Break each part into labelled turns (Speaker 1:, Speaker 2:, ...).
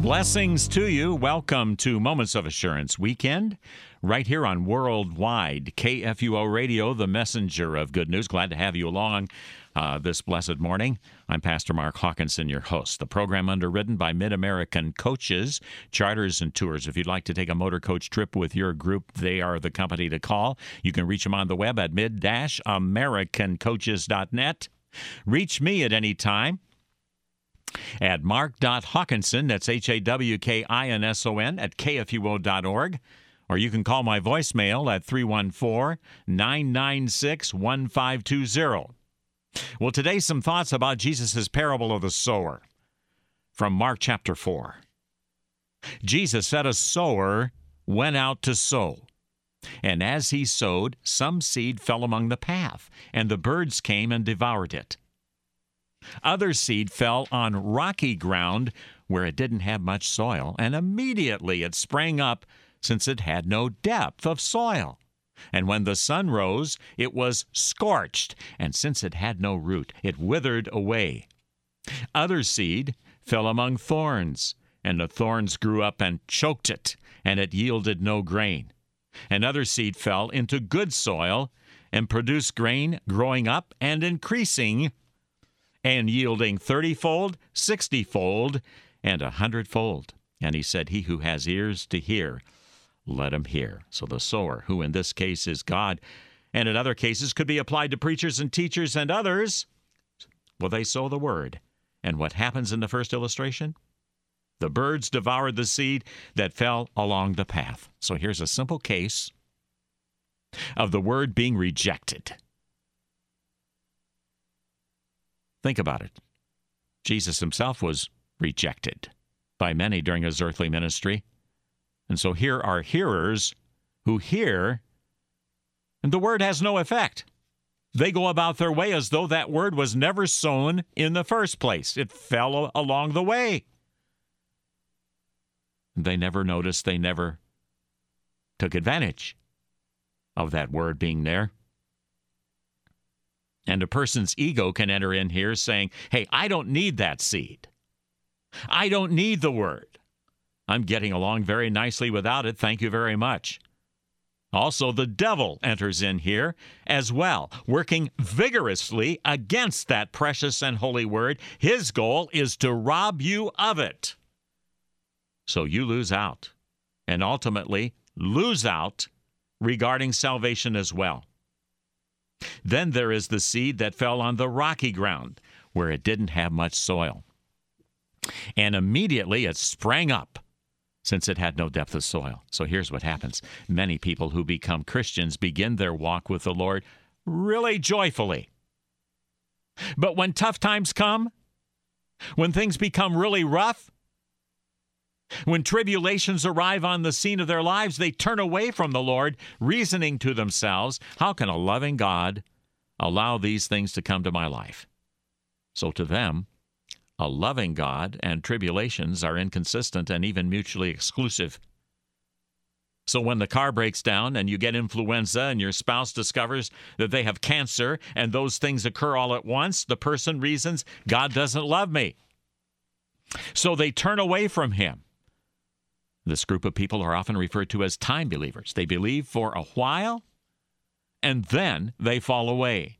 Speaker 1: Blessings to you. Welcome to Moments of Assurance Weekend, right here on Worldwide KFUO Radio, the messenger of good news. Glad to have you along uh, this blessed morning. I'm Pastor Mark Hawkinson, your host. The program underwritten by Mid American Coaches, Charters and Tours. If you'd like to take a motor coach trip with your group, they are the company to call. You can reach them on the web at mid-americancoaches.net. Reach me at any time at mark.hawkinson, that's H A W K I N S O N, at kfuo.org. Or you can call my voicemail at 314 996 1520. Well, today, some thoughts about Jesus' parable of the sower from Mark chapter 4. Jesus said, A sower went out to sow. And as he sowed, some seed fell among the path, and the birds came and devoured it. Other seed fell on rocky ground where it didn't have much soil, and immediately it sprang up since it had no depth of soil. And when the sun rose, it was scorched, and since it had no root, it withered away. Other seed fell among thorns, and the thorns grew up and choked it, and it yielded no grain. Another seed fell into good soil, and produced grain, growing up and increasing and yielding thirtyfold, sixtyfold, and a hundredfold. And he said, He who has ears to hear, let him hear. So the sower, who in this case is God, and in other cases could be applied to preachers and teachers and others, well, they sow the word. And what happens in the first illustration? The birds devoured the seed that fell along the path. So here's a simple case of the word being rejected. Think about it. Jesus himself was rejected by many during his earthly ministry. And so here are hearers who hear, and the word has no effect. They go about their way as though that word was never sown in the first place. It fell along the way. They never noticed, they never took advantage of that word being there. And a person's ego can enter in here saying, hey, I don't need that seed. I don't need the word. I'm getting along very nicely without it. Thank you very much. Also, the devil enters in here as well, working vigorously against that precious and holy word. His goal is to rob you of it. So you lose out, and ultimately lose out regarding salvation as well. Then there is the seed that fell on the rocky ground, where it didn't have much soil. And immediately it sprang up, since it had no depth of soil. So here's what happens many people who become Christians begin their walk with the Lord really joyfully. But when tough times come, when things become really rough, when tribulations arrive on the scene of their lives, they turn away from the Lord, reasoning to themselves, How can a loving God allow these things to come to my life? So to them, a loving God and tribulations are inconsistent and even mutually exclusive. So when the car breaks down and you get influenza and your spouse discovers that they have cancer and those things occur all at once, the person reasons, God doesn't love me. So they turn away from Him. This group of people are often referred to as time believers. They believe for a while and then they fall away.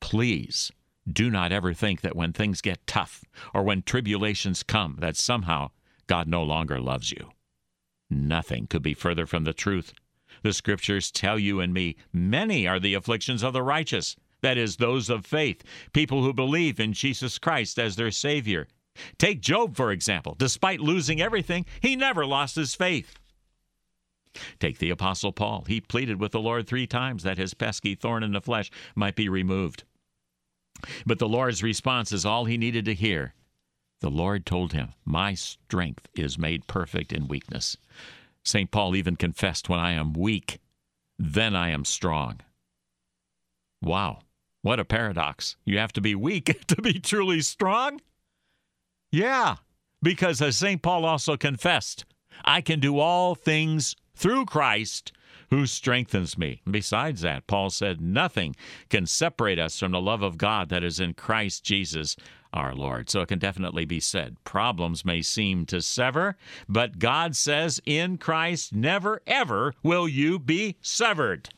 Speaker 1: Please do not ever think that when things get tough or when tribulations come, that somehow God no longer loves you. Nothing could be further from the truth. The scriptures tell you and me many are the afflictions of the righteous, that is, those of faith, people who believe in Jesus Christ as their Savior. Take Job, for example. Despite losing everything, he never lost his faith. Take the Apostle Paul. He pleaded with the Lord three times that his pesky thorn in the flesh might be removed. But the Lord's response is all he needed to hear. The Lord told him, My strength is made perfect in weakness. St. Paul even confessed, When I am weak, then I am strong. Wow, what a paradox. You have to be weak to be truly strong? Yeah, because as St. Paul also confessed, I can do all things through Christ who strengthens me. Besides that, Paul said, nothing can separate us from the love of God that is in Christ Jesus our Lord. So it can definitely be said. Problems may seem to sever, but God says in Christ, never ever will you be severed.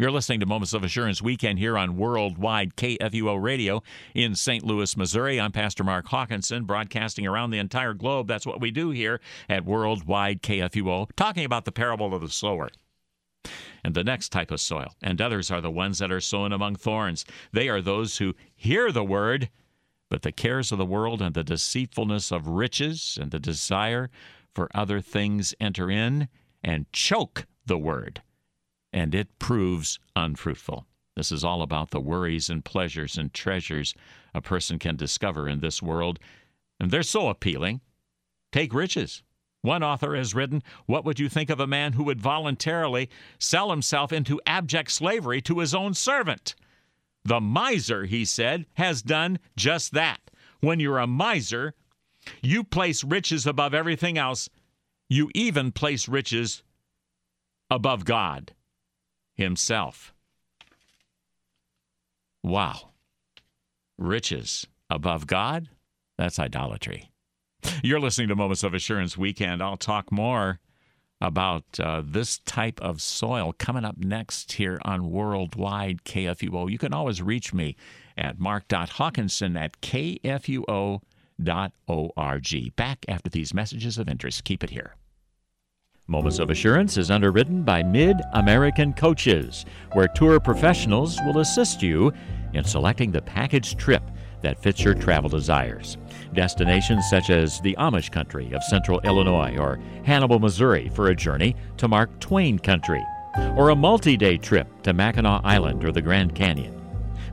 Speaker 1: You're listening to Moments of Assurance Weekend here on Worldwide KFUO Radio in St. Louis, Missouri. I'm Pastor Mark Hawkinson, broadcasting around the entire globe. That's what we do here at Worldwide KFUO, talking about the parable of the sower and the next type of soil. And others are the ones that are sown among thorns. They are those who hear the word, but the cares of the world and the deceitfulness of riches and the desire for other things enter in and choke the word, and it proves unfruitful. This is all about the worries and pleasures and treasures a person can discover in this world, and they're so appealing. Take riches. One author has written, What would you think of a man who would voluntarily sell himself into abject slavery to his own servant? The miser, he said, has done just that. When you're a miser, you place riches above everything else. You even place riches above God Himself. Wow. Riches above God? That's idolatry. You're listening to Moments of Assurance Weekend. I'll talk more about uh, this type of soil coming up next here on Worldwide KFUO. You can always reach me at mark.hawkinson at kfuo.org. Back after these messages of interest. Keep it here. Moments of Assurance is underwritten by Mid American Coaches, where tour professionals will assist you in selecting the package trip that fits your travel desires. Destinations such as the Amish country of central Illinois or Hannibal, Missouri for a journey to Mark Twain country, or a multi day trip to Mackinac Island or the Grand Canyon.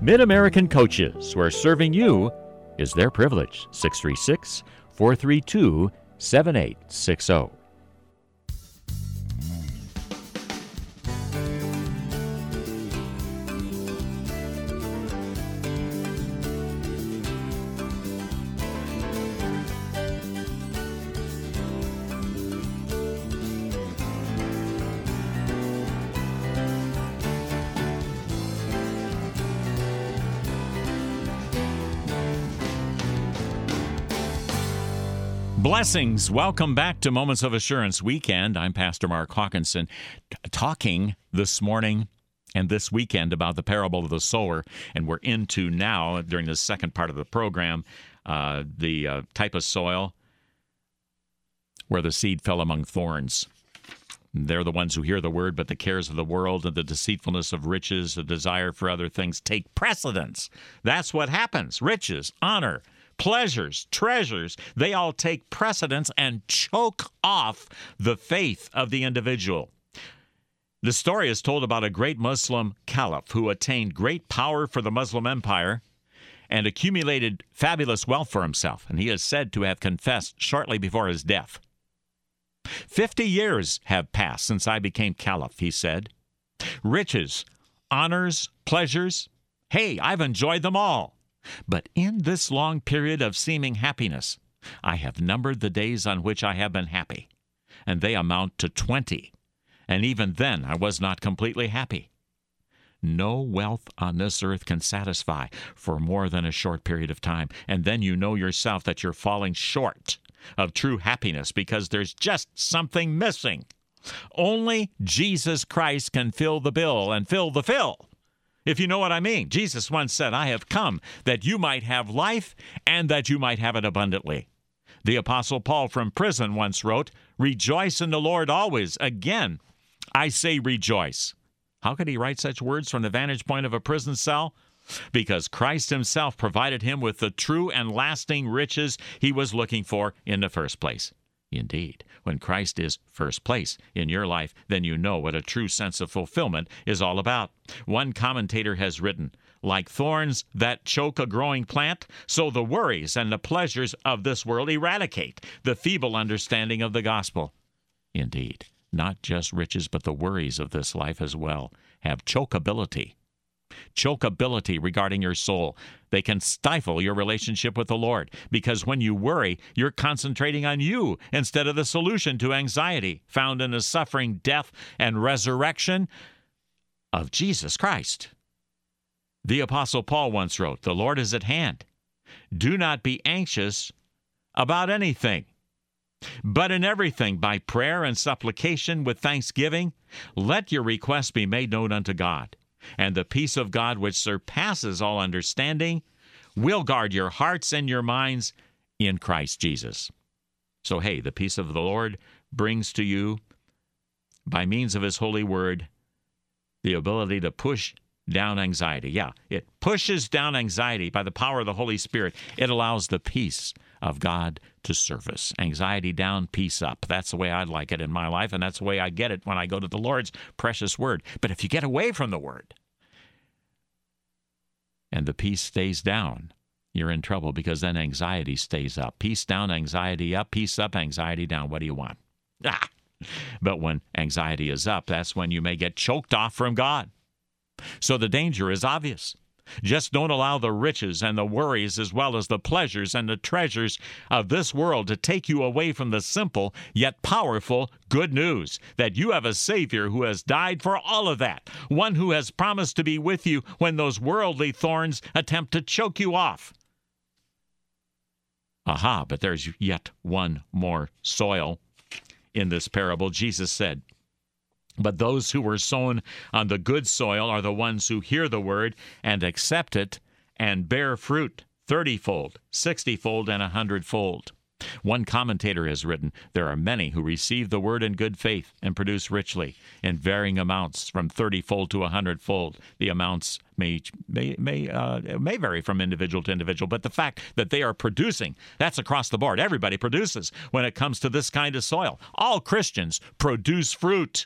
Speaker 1: Mid American Coaches, where serving you is their privilege. 636 432 7860. Blessings. Welcome back to Moments of Assurance Weekend. I'm Pastor Mark Hawkinson, t- talking this morning and this weekend about the parable of the sower. And we're into now, during the second part of the program, uh, the uh, type of soil where the seed fell among thorns. They're the ones who hear the word, but the cares of the world and the deceitfulness of riches, the desire for other things take precedence. That's what happens. Riches, honor, pleasures, treasures, they all take precedence and choke off the faith of the individual. The story is told about a great Muslim caliph who attained great power for the Muslim empire and accumulated fabulous wealth for himself, and he is said to have confessed shortly before his death. Fifty years have passed since I became caliph, he said. Riches, honors, pleasures, hey, I've enjoyed them all. But in this long period of seeming happiness, I have numbered the days on which I have been happy, and they amount to twenty. And even then I was not completely happy. No wealth on this earth can satisfy for more than a short period of time, and then you know yourself that you're falling short of true happiness because there's just something missing. Only Jesus Christ can fill the bill and fill the fill if you know what I mean. Jesus once said, I have come that you might have life and that you might have it abundantly. The Apostle Paul from prison once wrote, Rejoice in the Lord always. Again, I say rejoice. How could he write such words from the vantage point of a prison cell? Because Christ himself provided him with the true and lasting riches he was looking for in the first place. Indeed, when Christ is first place in your life, then you know what a true sense of fulfillment is all about. One commentator has written, like thorns that choke a growing plant, so the worries and the pleasures of this world eradicate the feeble understanding of the gospel. Indeed, not just riches, but the worries of this life as well have chokeability chokeability regarding your soul. They can stifle your relationship with the Lord because when you worry, you're concentrating on you instead of the solution to anxiety found in the suffering, death, and resurrection of Jesus Christ. The Apostle Paul once wrote, The Lord is at hand. Do not be anxious about anything. But in everything, by prayer and supplication with thanksgiving, let your requests be made known unto God. And the peace of God, which surpasses all understanding, will guard your hearts and your minds in Christ Jesus. So, hey, the peace of the Lord brings to you, by means of His holy word, the ability to push down anxiety. Yeah, it pushes down anxiety by the power of the Holy Spirit. It allows the peace of God to service. Anxiety down, peace up. That's the way I like it in my life, and that's the way I get it when I go to the Lord's precious word. But if you get away from the word and the peace stays down, you're in trouble because then anxiety stays up. Peace down, anxiety up, peace up, anxiety down. What do you want? Ah. But when anxiety is up, that's when you may get choked off from God. So the danger is obvious. Just don't allow the riches and the worries, as well as the pleasures and the treasures of this world, to take you away from the simple yet powerful good news that you have a Savior who has died for all of that, one who has promised to be with you when those worldly thorns attempt to choke you off. Aha, but there's yet one more soil in this parable. Jesus said, but those who were sown on the good soil are the ones who hear the word and accept it and bear fruit thirtyfold, sixtyfold, and a hundredfold. One commentator has written there are many who receive the word in good faith and produce richly in varying amounts from thirtyfold to a hundredfold. The amounts may may may uh, may vary from individual to individual, but the fact that they are producing that's across the board. Everybody produces when it comes to this kind of soil. All Christians produce fruit.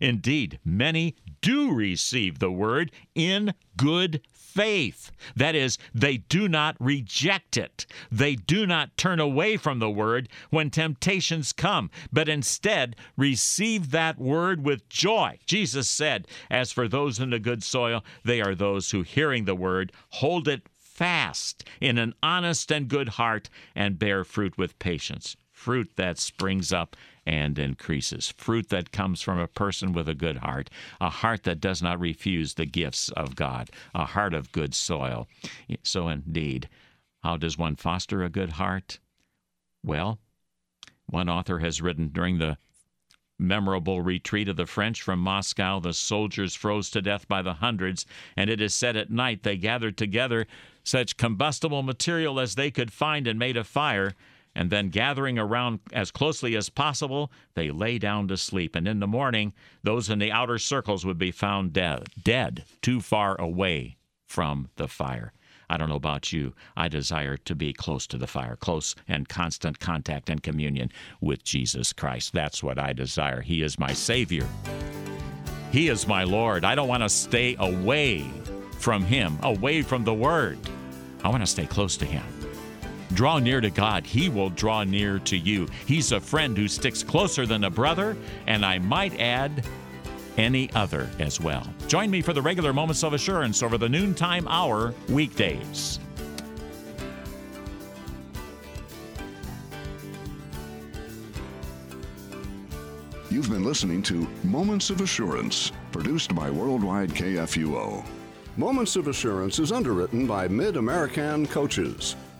Speaker 1: Indeed, many do receive the word in good faith. That is, they do not reject it. They do not turn away from the word when temptations come, but instead receive that word with joy. Jesus said, As for those in the good soil, they are those who, hearing the word, hold it fast in an honest and good heart and bear fruit with patience. Fruit that springs up and increases. Fruit that comes from a person with a good heart, a heart that does not refuse the gifts of God, a heart of good soil. So, indeed, how does one foster a good heart? Well, one author has written during the memorable retreat of the French from Moscow, the soldiers froze to death by the hundreds, and it is said at night they gathered together such combustible material as they could find and made a fire and then gathering around as closely as possible, they lay down to sleep. And in the morning, those in the outer circles would be found dead, dead, too far away from the fire. I don't know about you. I desire to be close to the fire, close and constant contact and communion with Jesus Christ. That's what I desire. He is my Savior. He is my Lord. I don't want to stay away from Him, away from the Word. I want to stay close to Him. Draw near to God, He will draw near to you. He's a friend who sticks closer than a brother, and I might add, any other as well. Join me for the regular Moments of Assurance over the noontime hour weekdays.
Speaker 2: You've been listening to Moments of Assurance, produced by Worldwide KFUO.
Speaker 3: Moments of Assurance is underwritten by Mid American Coaches.